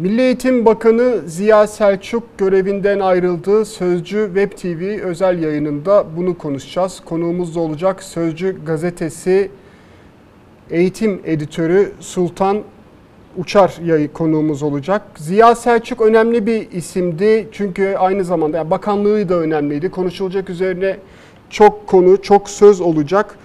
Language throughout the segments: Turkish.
Milli Eğitim Bakanı Ziya Selçuk görevinden ayrıldı. Sözcü Web TV özel yayınında bunu konuşacağız. Konuğumuz da olacak Sözcü gazetesi eğitim editörü Sultan Uçar yayı konuğumuz olacak. Ziya Selçuk önemli bir isimdi çünkü aynı zamanda yani bakanlığı da önemliydi. Konuşulacak üzerine çok konu, çok söz olacak.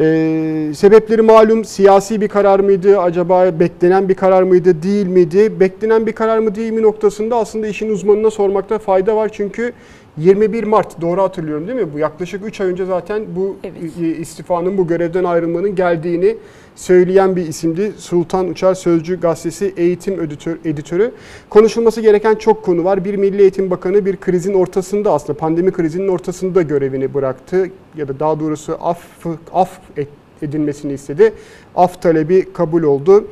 Ee, sebepleri malum siyasi bir karar mıydı? Acaba beklenen bir karar mıydı? Değil miydi? Beklenen bir karar mı değil mi noktasında aslında işin uzmanına sormakta fayda var. Çünkü 21 Mart doğru hatırlıyorum değil mi? Bu yaklaşık 3 ay önce zaten bu Evet. istifanın, bu görevden ayrılmanın geldiğini söyleyen bir isimdi. Sultan Uçar Sözcü Gazetesi eğitim editör, editörü. Konuşulması gereken çok konu var. Bir Milli Eğitim Bakanı bir krizin ortasında aslında pandemi krizinin ortasında görevini bıraktı. Ya da daha doğrusu af, af edilmesini istedi. Af talebi kabul oldu.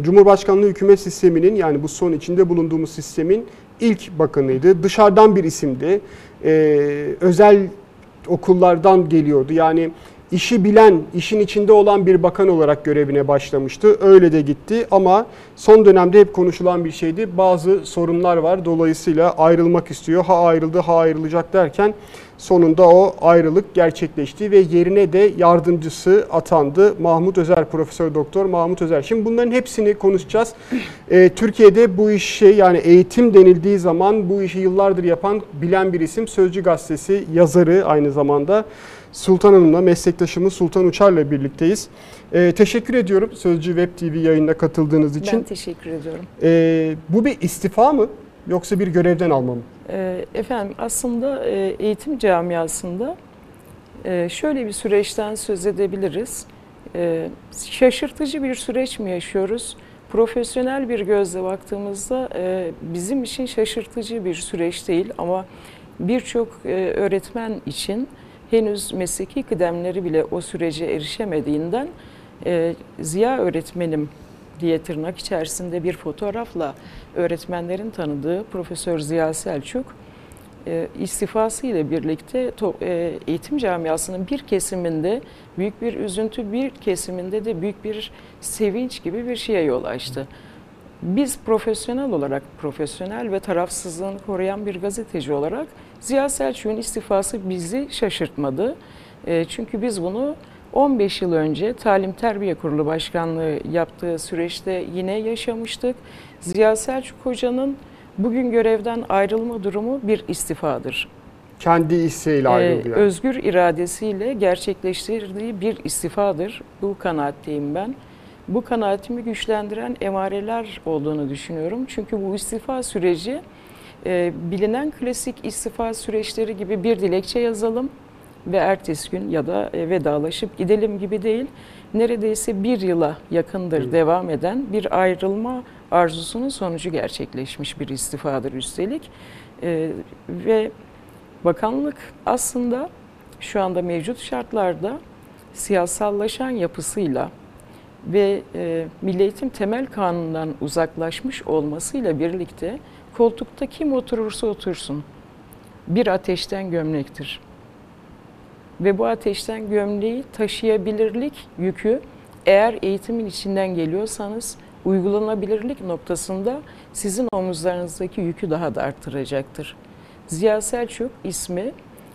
Cumhurbaşkanlığı hükümet sisteminin yani bu son içinde bulunduğumuz sistemin ilk bakanıydı. Dışarıdan bir isimdi. Ee, özel okullardan geliyordu. Yani işi bilen, işin içinde olan bir bakan olarak görevine başlamıştı. Öyle de gitti ama son dönemde hep konuşulan bir şeydi. Bazı sorunlar var. Dolayısıyla ayrılmak istiyor. Ha ayrıldı, ha ayrılacak derken sonunda o ayrılık gerçekleşti ve yerine de yardımcısı atandı. Mahmut Özer, Profesör Doktor Mahmut Özer. Şimdi bunların hepsini konuşacağız. Ee, Türkiye'de bu işi yani eğitim denildiği zaman bu işi yıllardır yapan bilen bir isim. Sözcü Gazetesi yazarı aynı zamanda. Sultan Hanım'la meslektaşımız Sultan Uçar'la birlikteyiz. Ee, teşekkür ediyorum Sözcü Web TV yayınına katıldığınız için. Ben teşekkür ediyorum. Ee, bu bir istifa mı yoksa bir görevden alma mı? Ee, efendim aslında e, eğitim camiasında e, şöyle bir süreçten söz edebiliriz. E, şaşırtıcı bir süreç mi yaşıyoruz? Profesyonel bir gözle baktığımızda e, bizim için şaşırtıcı bir süreç değil ama birçok e, öğretmen için henüz mesleki kıdemleri bile o sürece erişemediğinden e, Ziya öğretmenim diye tırnak içerisinde bir fotoğrafla öğretmenlerin tanıdığı Profesör Ziya Selçuk e, istifası ile birlikte to, e, eğitim camiasının bir kesiminde büyük bir üzüntü, bir kesiminde de büyük bir sevinç gibi bir şeye yol açtı. Biz profesyonel olarak, profesyonel ve tarafsızlığını koruyan bir gazeteci olarak Ziya Selçuk'un istifası bizi şaşırtmadı. E, çünkü biz bunu 15 yıl önce Talim Terbiye Kurulu Başkanlığı yaptığı süreçte yine yaşamıştık. Ziya Selçuk Hoca'nın bugün görevden ayrılma durumu bir istifadır. Kendi isteğiyle Ee, ayrıldı yani. özgür iradesiyle gerçekleştirdiği bir istifadır. Bu kanaatteyim ben. Bu kanaatimi güçlendiren emareler olduğunu düşünüyorum. Çünkü bu istifa süreci e, bilinen klasik istifa süreçleri gibi bir dilekçe yazalım ve ertesi gün ya da e, vedalaşıp gidelim gibi değil. Neredeyse bir yıla yakındır devam eden bir ayrılma arzusunun sonucu gerçekleşmiş bir istifadır üstelik. E, ve bakanlık aslında şu anda mevcut şartlarda siyasallaşan yapısıyla ve e, Milli Eğitim Temel Kanunu'ndan uzaklaşmış olmasıyla birlikte koltukta kim oturursa otursun bir ateşten gömlektir. Ve bu ateşten gömleği taşıyabilirlik yükü eğer eğitimin içinden geliyorsanız uygulanabilirlik noktasında sizin omuzlarınızdaki yükü daha da arttıracaktır. Ziya Selçuk ismi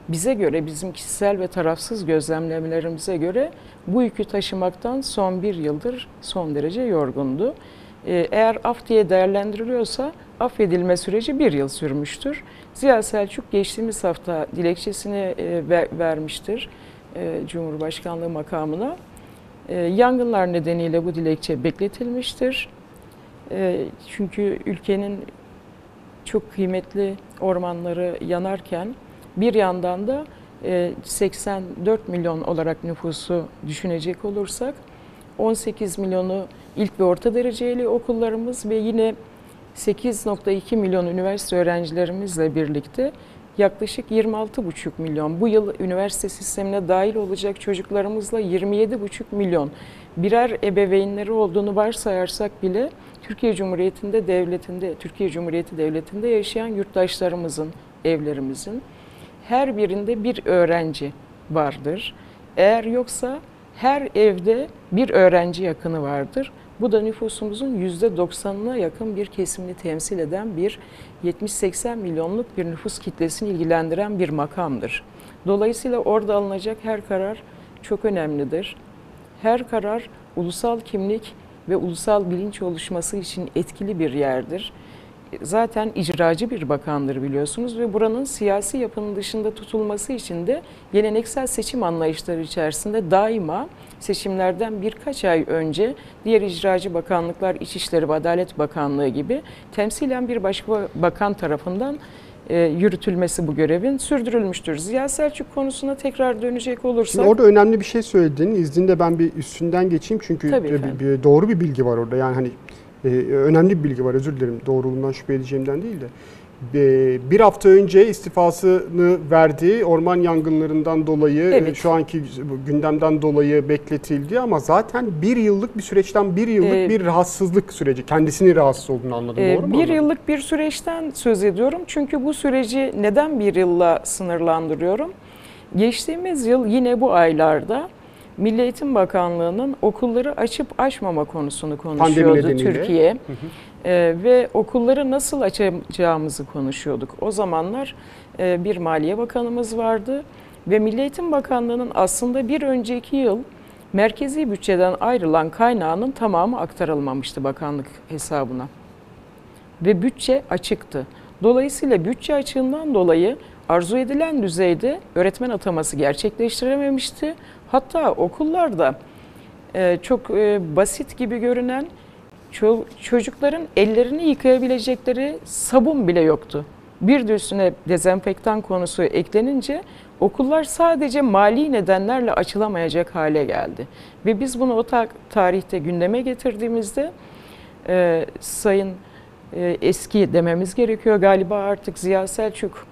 bize göre, bizim kişisel ve tarafsız gözlemlemelerimize göre bu yükü taşımaktan son bir yıldır son derece yorgundu. Ee, Eğer af diye değerlendiriliyorsa affedilme süreci bir yıl sürmüştür. Ziya Selçuk geçtiğimiz hafta dilekçesini e, ver- vermiştir e, Cumhurbaşkanlığı makamına. E, Yangınlar nedeniyle bu dilekçe bekletilmiştir. Çünkü ülkenin çok kıymetli ormanları yanarken bir yandan da e, 84 milyon olarak nüfusu düşünecek olursak 18 milyonu ilk ve orta dereceli okullarımız ve yine 8.2 milyon üniversite öğrencilerimizle birlikte yaklaşık 26,5 milyon. Bu yıl üniversite sistemine dahil olacak çocuklarımızla 27,5 milyon. Birer ebeveynleri olduğunu varsayarsak bile Türkiye Cumhuriyeti'nde devletinde Türkiye Cumhuriyeti Devleti'nde yaşayan yurttaşlarımızın, evlerimizin her birinde bir öğrenci vardır. Eğer yoksa her evde bir öğrenci yakını vardır. Bu da nüfusumuzun %90'ına yakın bir kesimini temsil eden bir 70-80 milyonluk bir nüfus kitlesini ilgilendiren bir makamdır. Dolayısıyla orada alınacak her karar çok önemlidir. Her karar ulusal kimlik ve ulusal bilinç oluşması için etkili bir yerdir. Zaten icracı bir bakandır biliyorsunuz ve buranın siyasi yapının dışında tutulması için de geleneksel seçim anlayışları içerisinde daima seçimlerden birkaç ay önce diğer icracı bakanlıklar, İçişleri ve Adalet Bakanlığı gibi temsilen bir başka bakan tarafından e, yürütülmesi bu görevin sürdürülmüştür. Ziya Selçuk konusuna tekrar dönecek olursak... Şimdi orada önemli bir şey söyledin. İzninle ben bir üstünden geçeyim çünkü Tabii efendim. doğru bir bilgi var orada. Yani hani e, önemli bir bilgi var özür dilerim. Doğruluğundan şüphe edeceğimden değil de. E, bir hafta önce istifasını verdi. Orman yangınlarından dolayı, Evet. e, şu anki gündemden dolayı bekletildi ama zaten bir yıllık bir süreçten bir yıllık Ee, bir rahatsızlık süreci. Kendisinin rahatsız olduğunu anladım. Ee, doğru mu? bir anladım? yıllık bir süreçten söz ediyorum. Çünkü bu süreci neden bir yılla sınırlandırıyorum? Geçtiğimiz yıl yine bu aylarda Milli Eğitim Bakanlığı'nın okulları açıp açmama konusunu konuşuyordu. Türkiye. Ee, ve okulları nasıl açacağımızı konuşuyorduk. O zamanlar e, bir Maliye Bakanımız vardı ve Milli Eğitim Bakanlığı'nın aslında bir önceki yıl merkezi bütçeden ayrılan kaynağının tamamı aktarılmamıştı bakanlık hesabına ve bütçe açıktı. Dolayısıyla bütçe açığından dolayı arzu edilen düzeyde öğretmen ataması gerçekleştirememişti. Hatta okullarda e, çok e, basit gibi görünen ço- çocukların ellerini yıkayabilecekleri sabun bile yoktu. Bir de üstüne dezenfektan konusu eklenince okullar sadece mali nedenlerle açılamayacak hale geldi. Ve biz bunu o ta- tarihte gündeme getirdiğimizde e, Sayın eski dememiz gerekiyor galiba artık Ziya Selçuk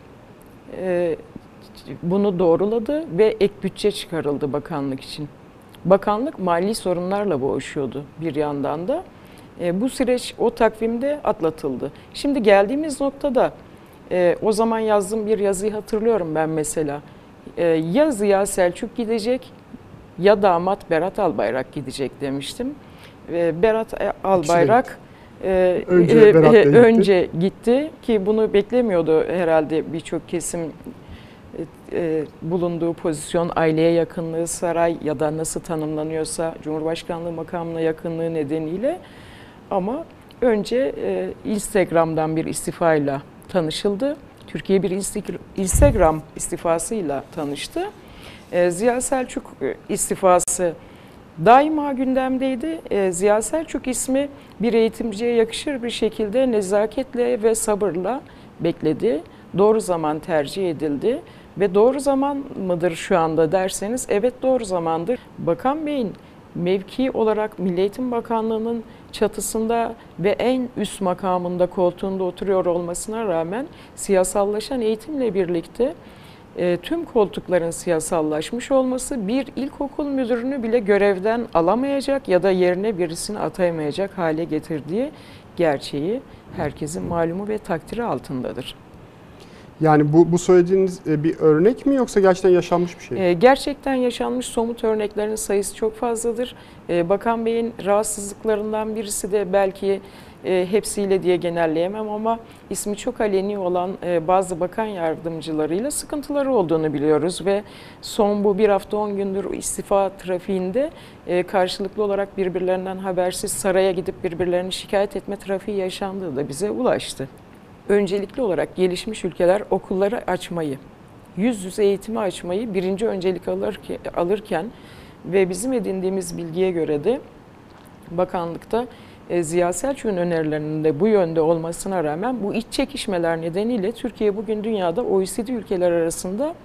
bunu doğruladı ve ek bütçe çıkarıldı bakanlık için. Bakanlık mali sorunlarla boğuşuyordu bir yandan da. E, bu süreç o takvimde atlatıldı. Şimdi geldiğimiz noktada e, o zaman yazdığım bir yazıyı hatırlıyorum ben mesela. E, ya Ziya Selçuk gidecek ya damat Berat Albayrak gidecek demiştim. E, Berat Albayrak e, Önce e, Berat gitti. önce gitti ki bunu beklemiyordu herhalde birçok kesim e, bulunduğu pozisyon, aileye yakınlığı, saray ya da nasıl tanımlanıyorsa Cumhurbaşkanlığı makamına yakınlığı nedeniyle ama önce e, Instagram'dan bir istifayla tanışıldı. Türkiye bir Instagram istifasıyla tanıştı. E, Ziya Selçuk e, istifası daima gündemdeydi. E, Ziya Selçuk ismi bir eğitimciye yakışır bir şekilde nezaketle ve sabırla bekledi. Doğru zaman tercih edildi ve doğru zaman mıdır şu anda derseniz evet doğru zamandır. Bakan Bey'in mevki olarak Milli Eğitim Bakanlığı'nın çatısında ve en üst makamında koltuğunda oturuyor olmasına rağmen siyasallaşan eğitimle birlikte e, tüm koltukların siyasallaşmış olması bir ilkokul müdürünü bile görevden alamayacak ya da yerine birisini atayamayacak hale getirdiği gerçeği herkesin malumu ve takdiri altındadır. Yani bu, bu söylediğiniz e, bir örnek mi yoksa gerçekten yaşanmış bir şey? mi? E, gerçekten yaşanmış somut örneklerin sayısı çok fazladır. E, Bakan Bey'in rahatsızlıklarından birisi de belki hepsiyle diye genelleyemem ama ismi çok aleni olan bazı bakan yardımcılarıyla sıkıntıları olduğunu biliyoruz ve son bu bir hafta 10 gündür istifa trafiğinde karşılıklı olarak birbirlerinden habersiz saraya gidip birbirlerini şikayet etme trafiği yaşandığı da bize ulaştı. Öncelikli olarak gelişmiş ülkeler okulları açmayı, yüz yüze eğitimi açmayı birinci öncelik alırken, alırken ve bizim edindiğimiz bilgiye göre de bakanlıkta e, Ziya Selçuk'un önerilerinin de bu yönde olmasına rağmen bu iç çekişmeler nedeniyle Türkiye bugün dünyada OECD ülkeler arasında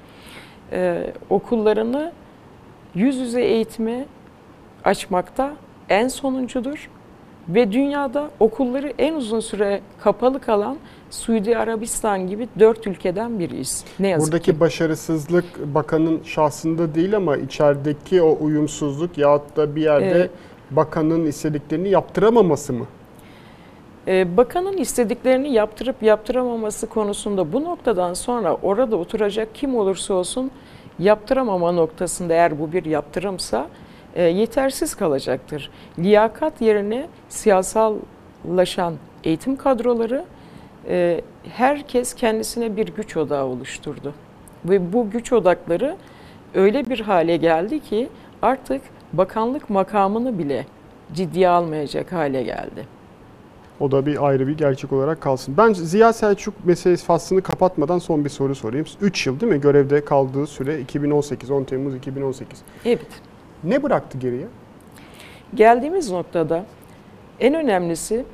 e, okullarını yüz yüze eğitime açmakta en sonuncudur. Ve dünyada okulları en uzun süre kapalı kalan Suudi Arabistan gibi dört ülkeden biriyiz. Ne yazık Buradaki ki. başarısızlık bakanın şahsında değil ama içerideki o uyumsuzluk yahut da bir yerde Evet. bakanın istediklerini yaptıramaması mı? Ee, bakanın istediklerini yaptırıp yaptıramaması konusunda bu noktadan sonra orada oturacak kim olursa olsun yaptıramama noktasında eğer bu bir yaptırımsa e, yetersiz kalacaktır. Liyakat yerine siyasallaşan eğitim kadroları e, herkes kendisine bir güç odağı oluşturdu. Ve bu güç odakları öyle bir hale geldi ki artık bakanlık makamını bile ciddiye almayacak hale geldi. O da bir ayrı bir gerçek olarak kalsın. Ben Ziya Selçuk meselesi faslını kapatmadan son bir soru sorayım. 3 yıl değil mi görevde kaldığı süre 2018, 10 Temmuz 2018. Evet. Ne bıraktı geriye? Geldiğimiz noktada en önemlisi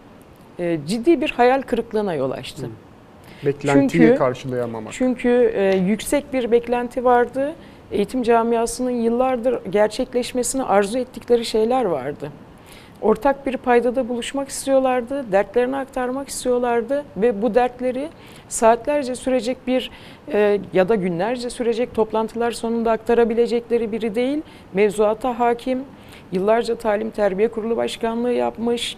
e, ciddi bir hayal kırıklığına yol açtı. Beklentiyi Çünkü- karşılayamamak. Çünkü e, yüksek bir beklenti vardı. Eğitim camiasının yıllardır gerçekleşmesini arzu ettikleri şeyler vardı. Ortak bir paydada buluşmak istiyorlardı, dertlerini aktarmak istiyorlardı ve bu dertleri saatlerce sürecek bir e, ya da günlerce sürecek toplantılar sonunda aktarabilecekleri biri değil. Mevzuata hakim, yıllarca Talim Terbiye Kurulu Başkanlığı yapmış,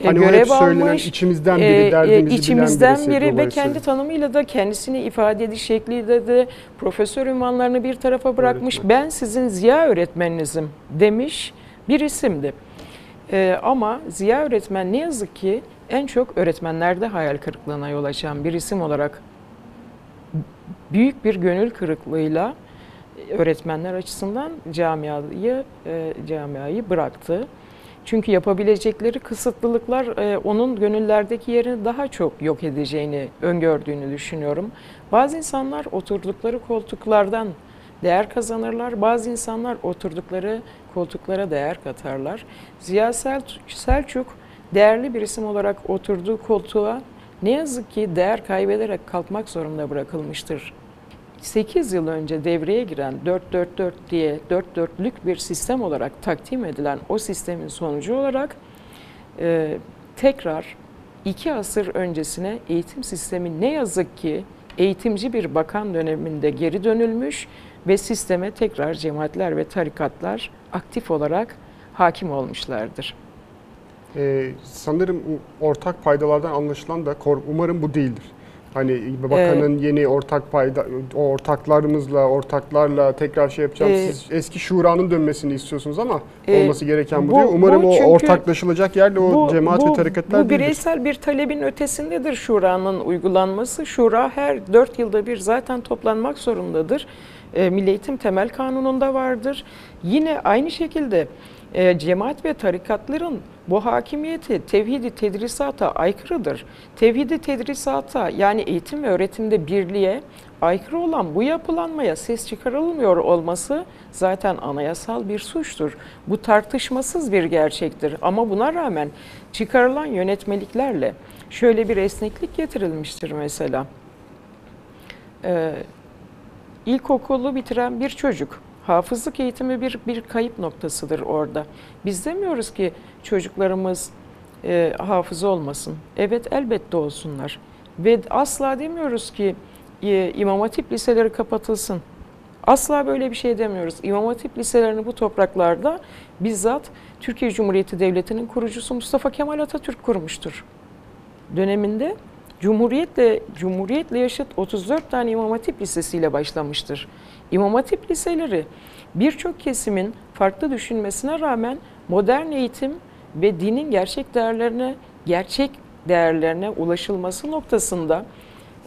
e, Hani görev hep söylenen almış. içimizden biri, Ee, derdimizi e, içimizden bilen birisi. biri ve kendi tanımıyla da kendisini ifade ediş şekliyle de profesör ünvanlarını bir tarafa bırakmış. Öğretmen. Ben sizin Ziya öğretmeninizim demiş bir isimdi. Ee, ama Ziya öğretmen ne yazık ki en çok öğretmenlerde hayal kırıklığına yol açan bir isim olarak büyük bir gönül kırıklığıyla öğretmenler açısından camiayı e, camiayı bıraktı. Çünkü yapabilecekleri kısıtlılıklar e, onun gönüllerdeki yerini daha çok yok edeceğini öngördüğünü düşünüyorum. Bazı insanlar oturdukları koltuklardan değer kazanırlar. Bazı insanlar oturdukları koltuklara değer katarlar. Ziya Sel- Selçuk değerli bir isim olarak oturduğu koltuğa ne yazık ki değer kaybederek kalkmak zorunda bırakılmıştır. 8 yıl önce devreye giren 444 diye 4 dörtlük bir sistem olarak takdim edilen o sistemin sonucu olarak e, tekrar iki asır öncesine eğitim sistemi ne yazık ki eğitimci bir bakan döneminde geri dönülmüş ve sisteme tekrar cemaatler ve tarikatlar aktif olarak hakim olmuşlardır. Ee, sanırım ortak paydalardan anlaşılan da umarım bu değildir. Hani bakanın yeni ortak payda o ortaklarımızla, ortaklarla tekrar şey yapacağım. Ee, Siz eski şuranın dönmesini istiyorsunuz ama Ee, olması gereken bu, bu- değil. Umarım bu o ortaklaşılacak yerle o cemaat ve tarikatlar bu değildir. bireysel bir talebin ötesindedir şuranın uygulanması. Şura her dört yılda bir zaten toplanmak zorundadır. E, Milli Eğitim Temel Kanunu'nda vardır. Yine aynı şekilde e, cemaat ve tarikatların bu hakimiyeti tevhidi tedrisata aykırıdır. Tevhidi tedrisata yani eğitim ve öğretimde birliğe aykırı olan bu yapılanmaya ses çıkarılmıyor olması zaten anayasal bir suçtur. Bu tartışmasız bir gerçektir ama buna rağmen çıkarılan yönetmeliklerle şöyle bir esneklik getirilmiştir mesela. Ee, ilkokulu bitiren bir çocuk hafızlık eğitimi bir bir kayıp noktasıdır orada. Biz demiyoruz ki çocuklarımız e, hafız olmasın. Evet elbette olsunlar. Ve asla demiyoruz ki e, İmam Hatip liseleri kapatılsın. Asla böyle bir şey demiyoruz. İmam Hatip liselerini bu topraklarda bizzat Türkiye Cumhuriyeti Devleti'nin kurucusu Mustafa Kemal Atatürk kurmuştur. Döneminde Cumhuriyetle Cumhuriyetle yaşıt 34 tane İmam Hatip lisesiyle başlamıştır. İmam Hatip liseleri birçok kesimin farklı düşünmesine rağmen modern eğitim ve dinin gerçek değerlerine, gerçek değerlerine ulaşılması noktasında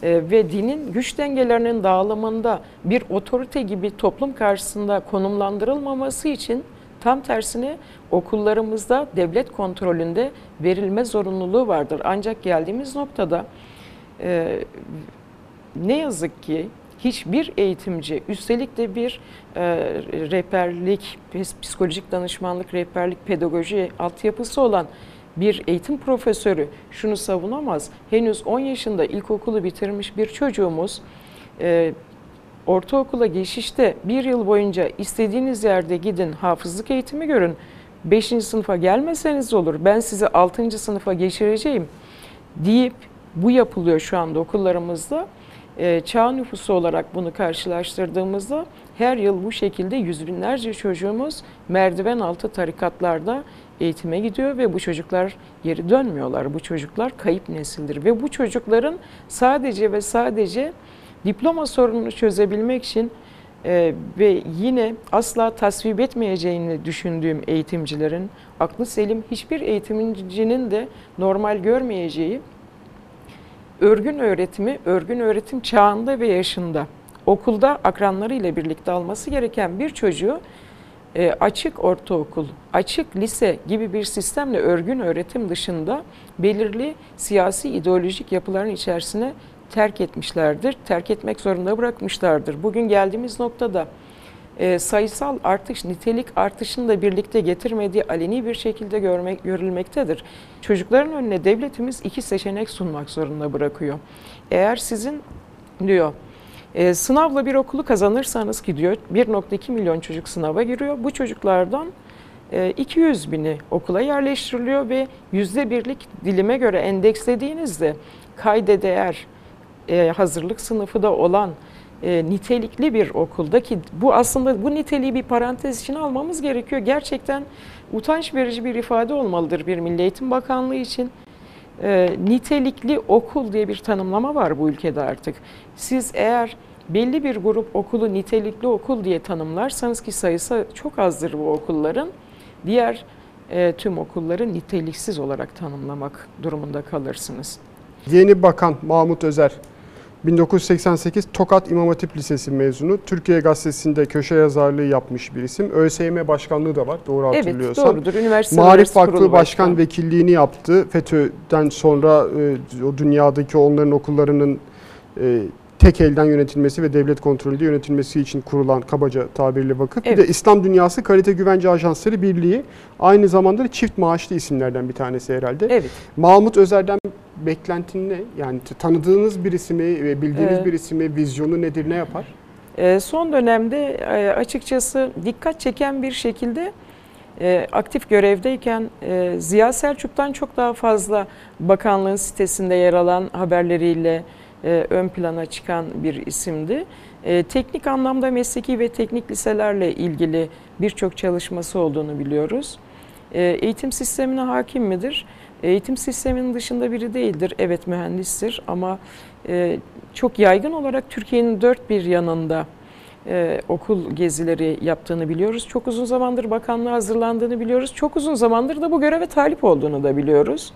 e, ve dinin güç dengelerinin dağılımında bir otorite gibi toplum karşısında konumlandırılmaması için tam tersine okullarımızda devlet kontrolünde verilme zorunluluğu vardır. Ancak geldiğimiz noktada e, ne yazık ki hiçbir eğitimci üstelik de bir e, rehberlik, psikolojik danışmanlık, rehberlik, pedagoji altyapısı olan bir eğitim profesörü şunu savunamaz. Henüz 10 yaşında ilkokulu bitirmiş bir çocuğumuz e, ortaokula geçişte bir yıl boyunca istediğiniz yerde gidin hafızlık eğitimi görün. 5. sınıfa gelmeseniz olur ben sizi 6. sınıfa geçireceğim deyip bu yapılıyor şu anda okullarımızda. E, çağ nüfusu olarak bunu karşılaştırdığımızda her yıl bu şekilde yüz binlerce çocuğumuz merdiven altı tarikatlarda eğitime gidiyor ve bu çocuklar geri dönmüyorlar. Bu çocuklar kayıp nesildir ve bu çocukların sadece ve sadece diploma sorununu çözebilmek için Ee, ve yine asla tasvip etmeyeceğini düşündüğüm eğitimcilerin, aklı selim hiçbir eğitimcinin de normal görmeyeceği örgün öğretimi, örgün öğretim çağında ve yaşında okulda akranlarıyla birlikte alması gereken bir çocuğu e, açık ortaokul, açık lise gibi bir sistemle örgün öğretim dışında belirli siyasi ideolojik yapıların içerisine terk etmişlerdir. Terk etmek zorunda bırakmışlardır. Bugün geldiğimiz noktada e, sayısal artış, nitelik artışını da birlikte getirmediği aleni bir şekilde görmek, görülmektedir. Çocukların önüne devletimiz iki seçenek sunmak zorunda bırakıyor. Eğer sizin diyor e, sınavla bir okulu kazanırsanız ki diyor 1.2 milyon çocuk sınava giriyor. Bu çocuklardan e, 200 bini okula yerleştiriliyor ve yüzde birlik dilime göre endekslediğinizde kayda değer e, hazırlık sınıfı da olan e, nitelikli bir okulda ki bu aslında bu niteliği bir parantez için almamız gerekiyor. Gerçekten utanç verici bir ifade olmalıdır bir Milli Eğitim Bakanlığı için. E, nitelikli okul diye bir tanımlama var bu ülkede artık. Siz eğer belli bir grup okulu nitelikli okul diye tanımlarsanız ki sayısı çok azdır bu okulların, diğer e, tüm okulları niteliksiz olarak tanımlamak durumunda kalırsınız. Yeni Bakan Mahmut Özer 1988 Tokat İmam Hatip Lisesi mezunu. Türkiye Gazetesi'nde köşe yazarlığı yapmış bir isim. ÖSYM başkanlığı da var doğru hatırlıyorsam. Evet doğrudur. Üniversite Marif Vakfı Başkan Vekilliğini yaptı. FETÖ'den sonra e, o dünyadaki onların okullarının e, tek elden yönetilmesi ve devlet kontrolünde yönetilmesi için kurulan kabaca tabirli vakıf. Evet. Bir de İslam Dünyası Kalite Güvence Ajansları Birliği aynı zamanda çift maaşlı isimlerden bir tanesi herhalde. Evet. Mahmut Özer'den beklentin ne? Yani tanıdığınız birisi mi ve bildiğiniz evet. birisi mi? Vizyonu nedir? Ne yapar? E, son dönemde e, açıkçası dikkat çeken bir şekilde e, aktif görevdeyken Ziya Selçuk'tan çok daha fazla bakanlığın sitesinde yer alan haberleriyle ön plana çıkan bir isimdi. Teknik anlamda mesleki ve teknik liselerle ilgili birçok çalışması olduğunu biliyoruz. Eğitim sistemine hakim midir? Eğitim sisteminin dışında biri değildir. Evet mühendistir ama e, çok yaygın olarak Türkiye'nin dört bir yanında e, okul gezileri yaptığını biliyoruz. Çok uzun zamandır bakanlığa hazırlandığını biliyoruz. Çok uzun zamandır da bu göreve talip olduğunu da biliyoruz.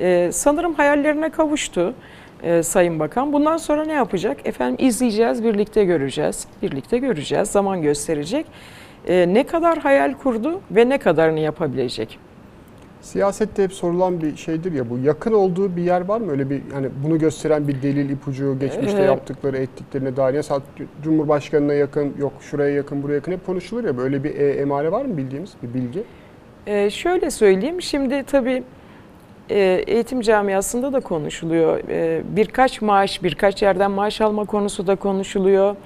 E, sanırım hayallerine kavuştu e, Sayın Bakan. Bundan sonra ne yapacak? Efendim izleyeceğiz, birlikte göreceğiz. Birlikte göreceğiz, zaman gösterecek. E, ne kadar hayal kurdu ve ne kadarını yapabilecek? Siyasette hep sorulan bir şeydir ya bu. Yakın olduğu bir yer var mı? Öyle bir hani bunu gösteren bir delil ipucu geçmişte yaptıkları, ettiklerine dair. Mesela Cumhurbaşkanına yakın, yok şuraya yakın, buraya yakın hep konuşulur ya. Böyle bir e, emare var mı bildiğimiz bir bilgi? Ee, şöyle söyleyeyim. Şimdi tabii e, eğitim camiasında da konuşuluyor. E, birkaç maaş, birkaç yerden maaş alma konusu da konuşuluyor.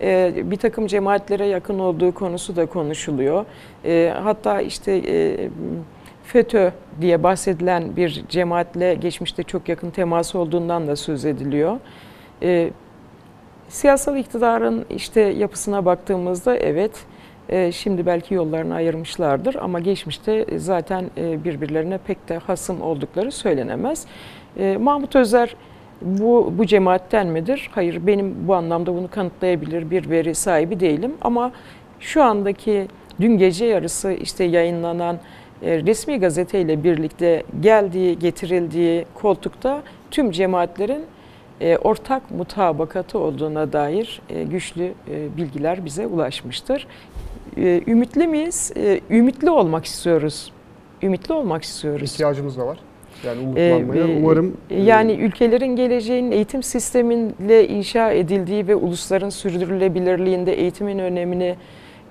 E, bir takım cemaatlere yakın olduğu konusu da konuşuluyor. E, hatta işte FETÖ diye bahsedilen bir cemaatle geçmişte çok yakın temas olduğundan da söz ediliyor. E, siyasal iktidarın işte yapısına baktığımızda evet e, şimdi belki yollarını ayırmışlardır ama geçmişte zaten e, birbirlerine pek de hasım oldukları söylenemez. E, Mahmut Özer bu, bu cemaatten midir? Hayır benim bu anlamda bunu kanıtlayabilir bir veri sahibi değilim ama şu andaki dün gece yarısı işte yayınlanan resmi gazeteyle birlikte geldiği, getirildiği koltukta tüm cemaatlerin e, ortak mutabakatı olduğuna dair e, güçlü bilgiler bize ulaşmıştır. Ümitli miyiz? Ümitli olmak istiyoruz. Ümitli olmak istiyoruz. İhtiyacımız da var. Yani umutlanmaya ee, umarım. Yani ülkelerin geleceğinin eğitim sisteminle inşa edildiği ve ulusların sürdürülebilirliğinde eğitimin önemini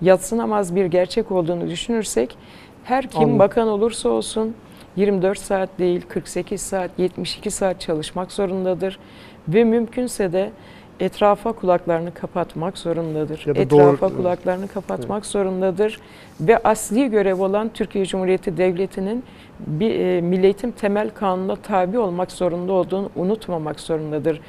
yatsınamaz bir gerçek olduğunu düşünürsek her kim Anladım. bakan olursa olsun 24 saat değil 48 saat 72 saat çalışmak zorundadır ve mümkünse de etrafa kulaklarını kapatmak zorundadır. Ya etrafa doğru, kulaklarını kapatmak evet. zorundadır ve asli görev olan Türkiye Cumhuriyeti Devleti'nin bir e, milletin temel kanununa tabi olmak zorunda olduğunu unutmamak zorundadır.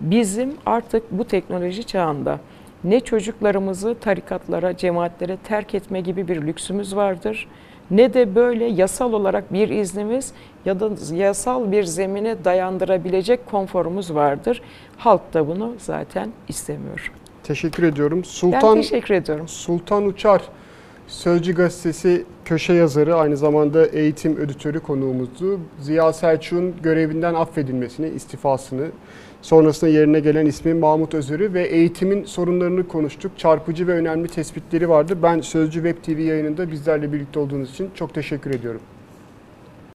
Bizim artık bu teknoloji çağında ne çocuklarımızı tarikatlara, cemaatlere terk etme gibi bir lüksümüz vardır ne de böyle yasal olarak bir iznimiz ya da yasal bir zemine dayandırabilecek konforumuz vardır. Halk da bunu zaten istemiyor. Teşekkür ediyorum. Ben Sultan teşekkür ediyorum. Sultan Uçar Sözcü Gazetesi köşe yazarı aynı zamanda eğitim öditörü konuğumuzdu. Ziya Selçuk'un görevinden affedilmesini, istifasını, sonrasında yerine gelen ismi Mahmut Özür'ü ve eğitimin sorunlarını konuştuk. Çarpıcı ve önemli tespitleri vardı. Ben Sözcü Web TV yayınında bizlerle birlikte olduğunuz için çok teşekkür ediyorum.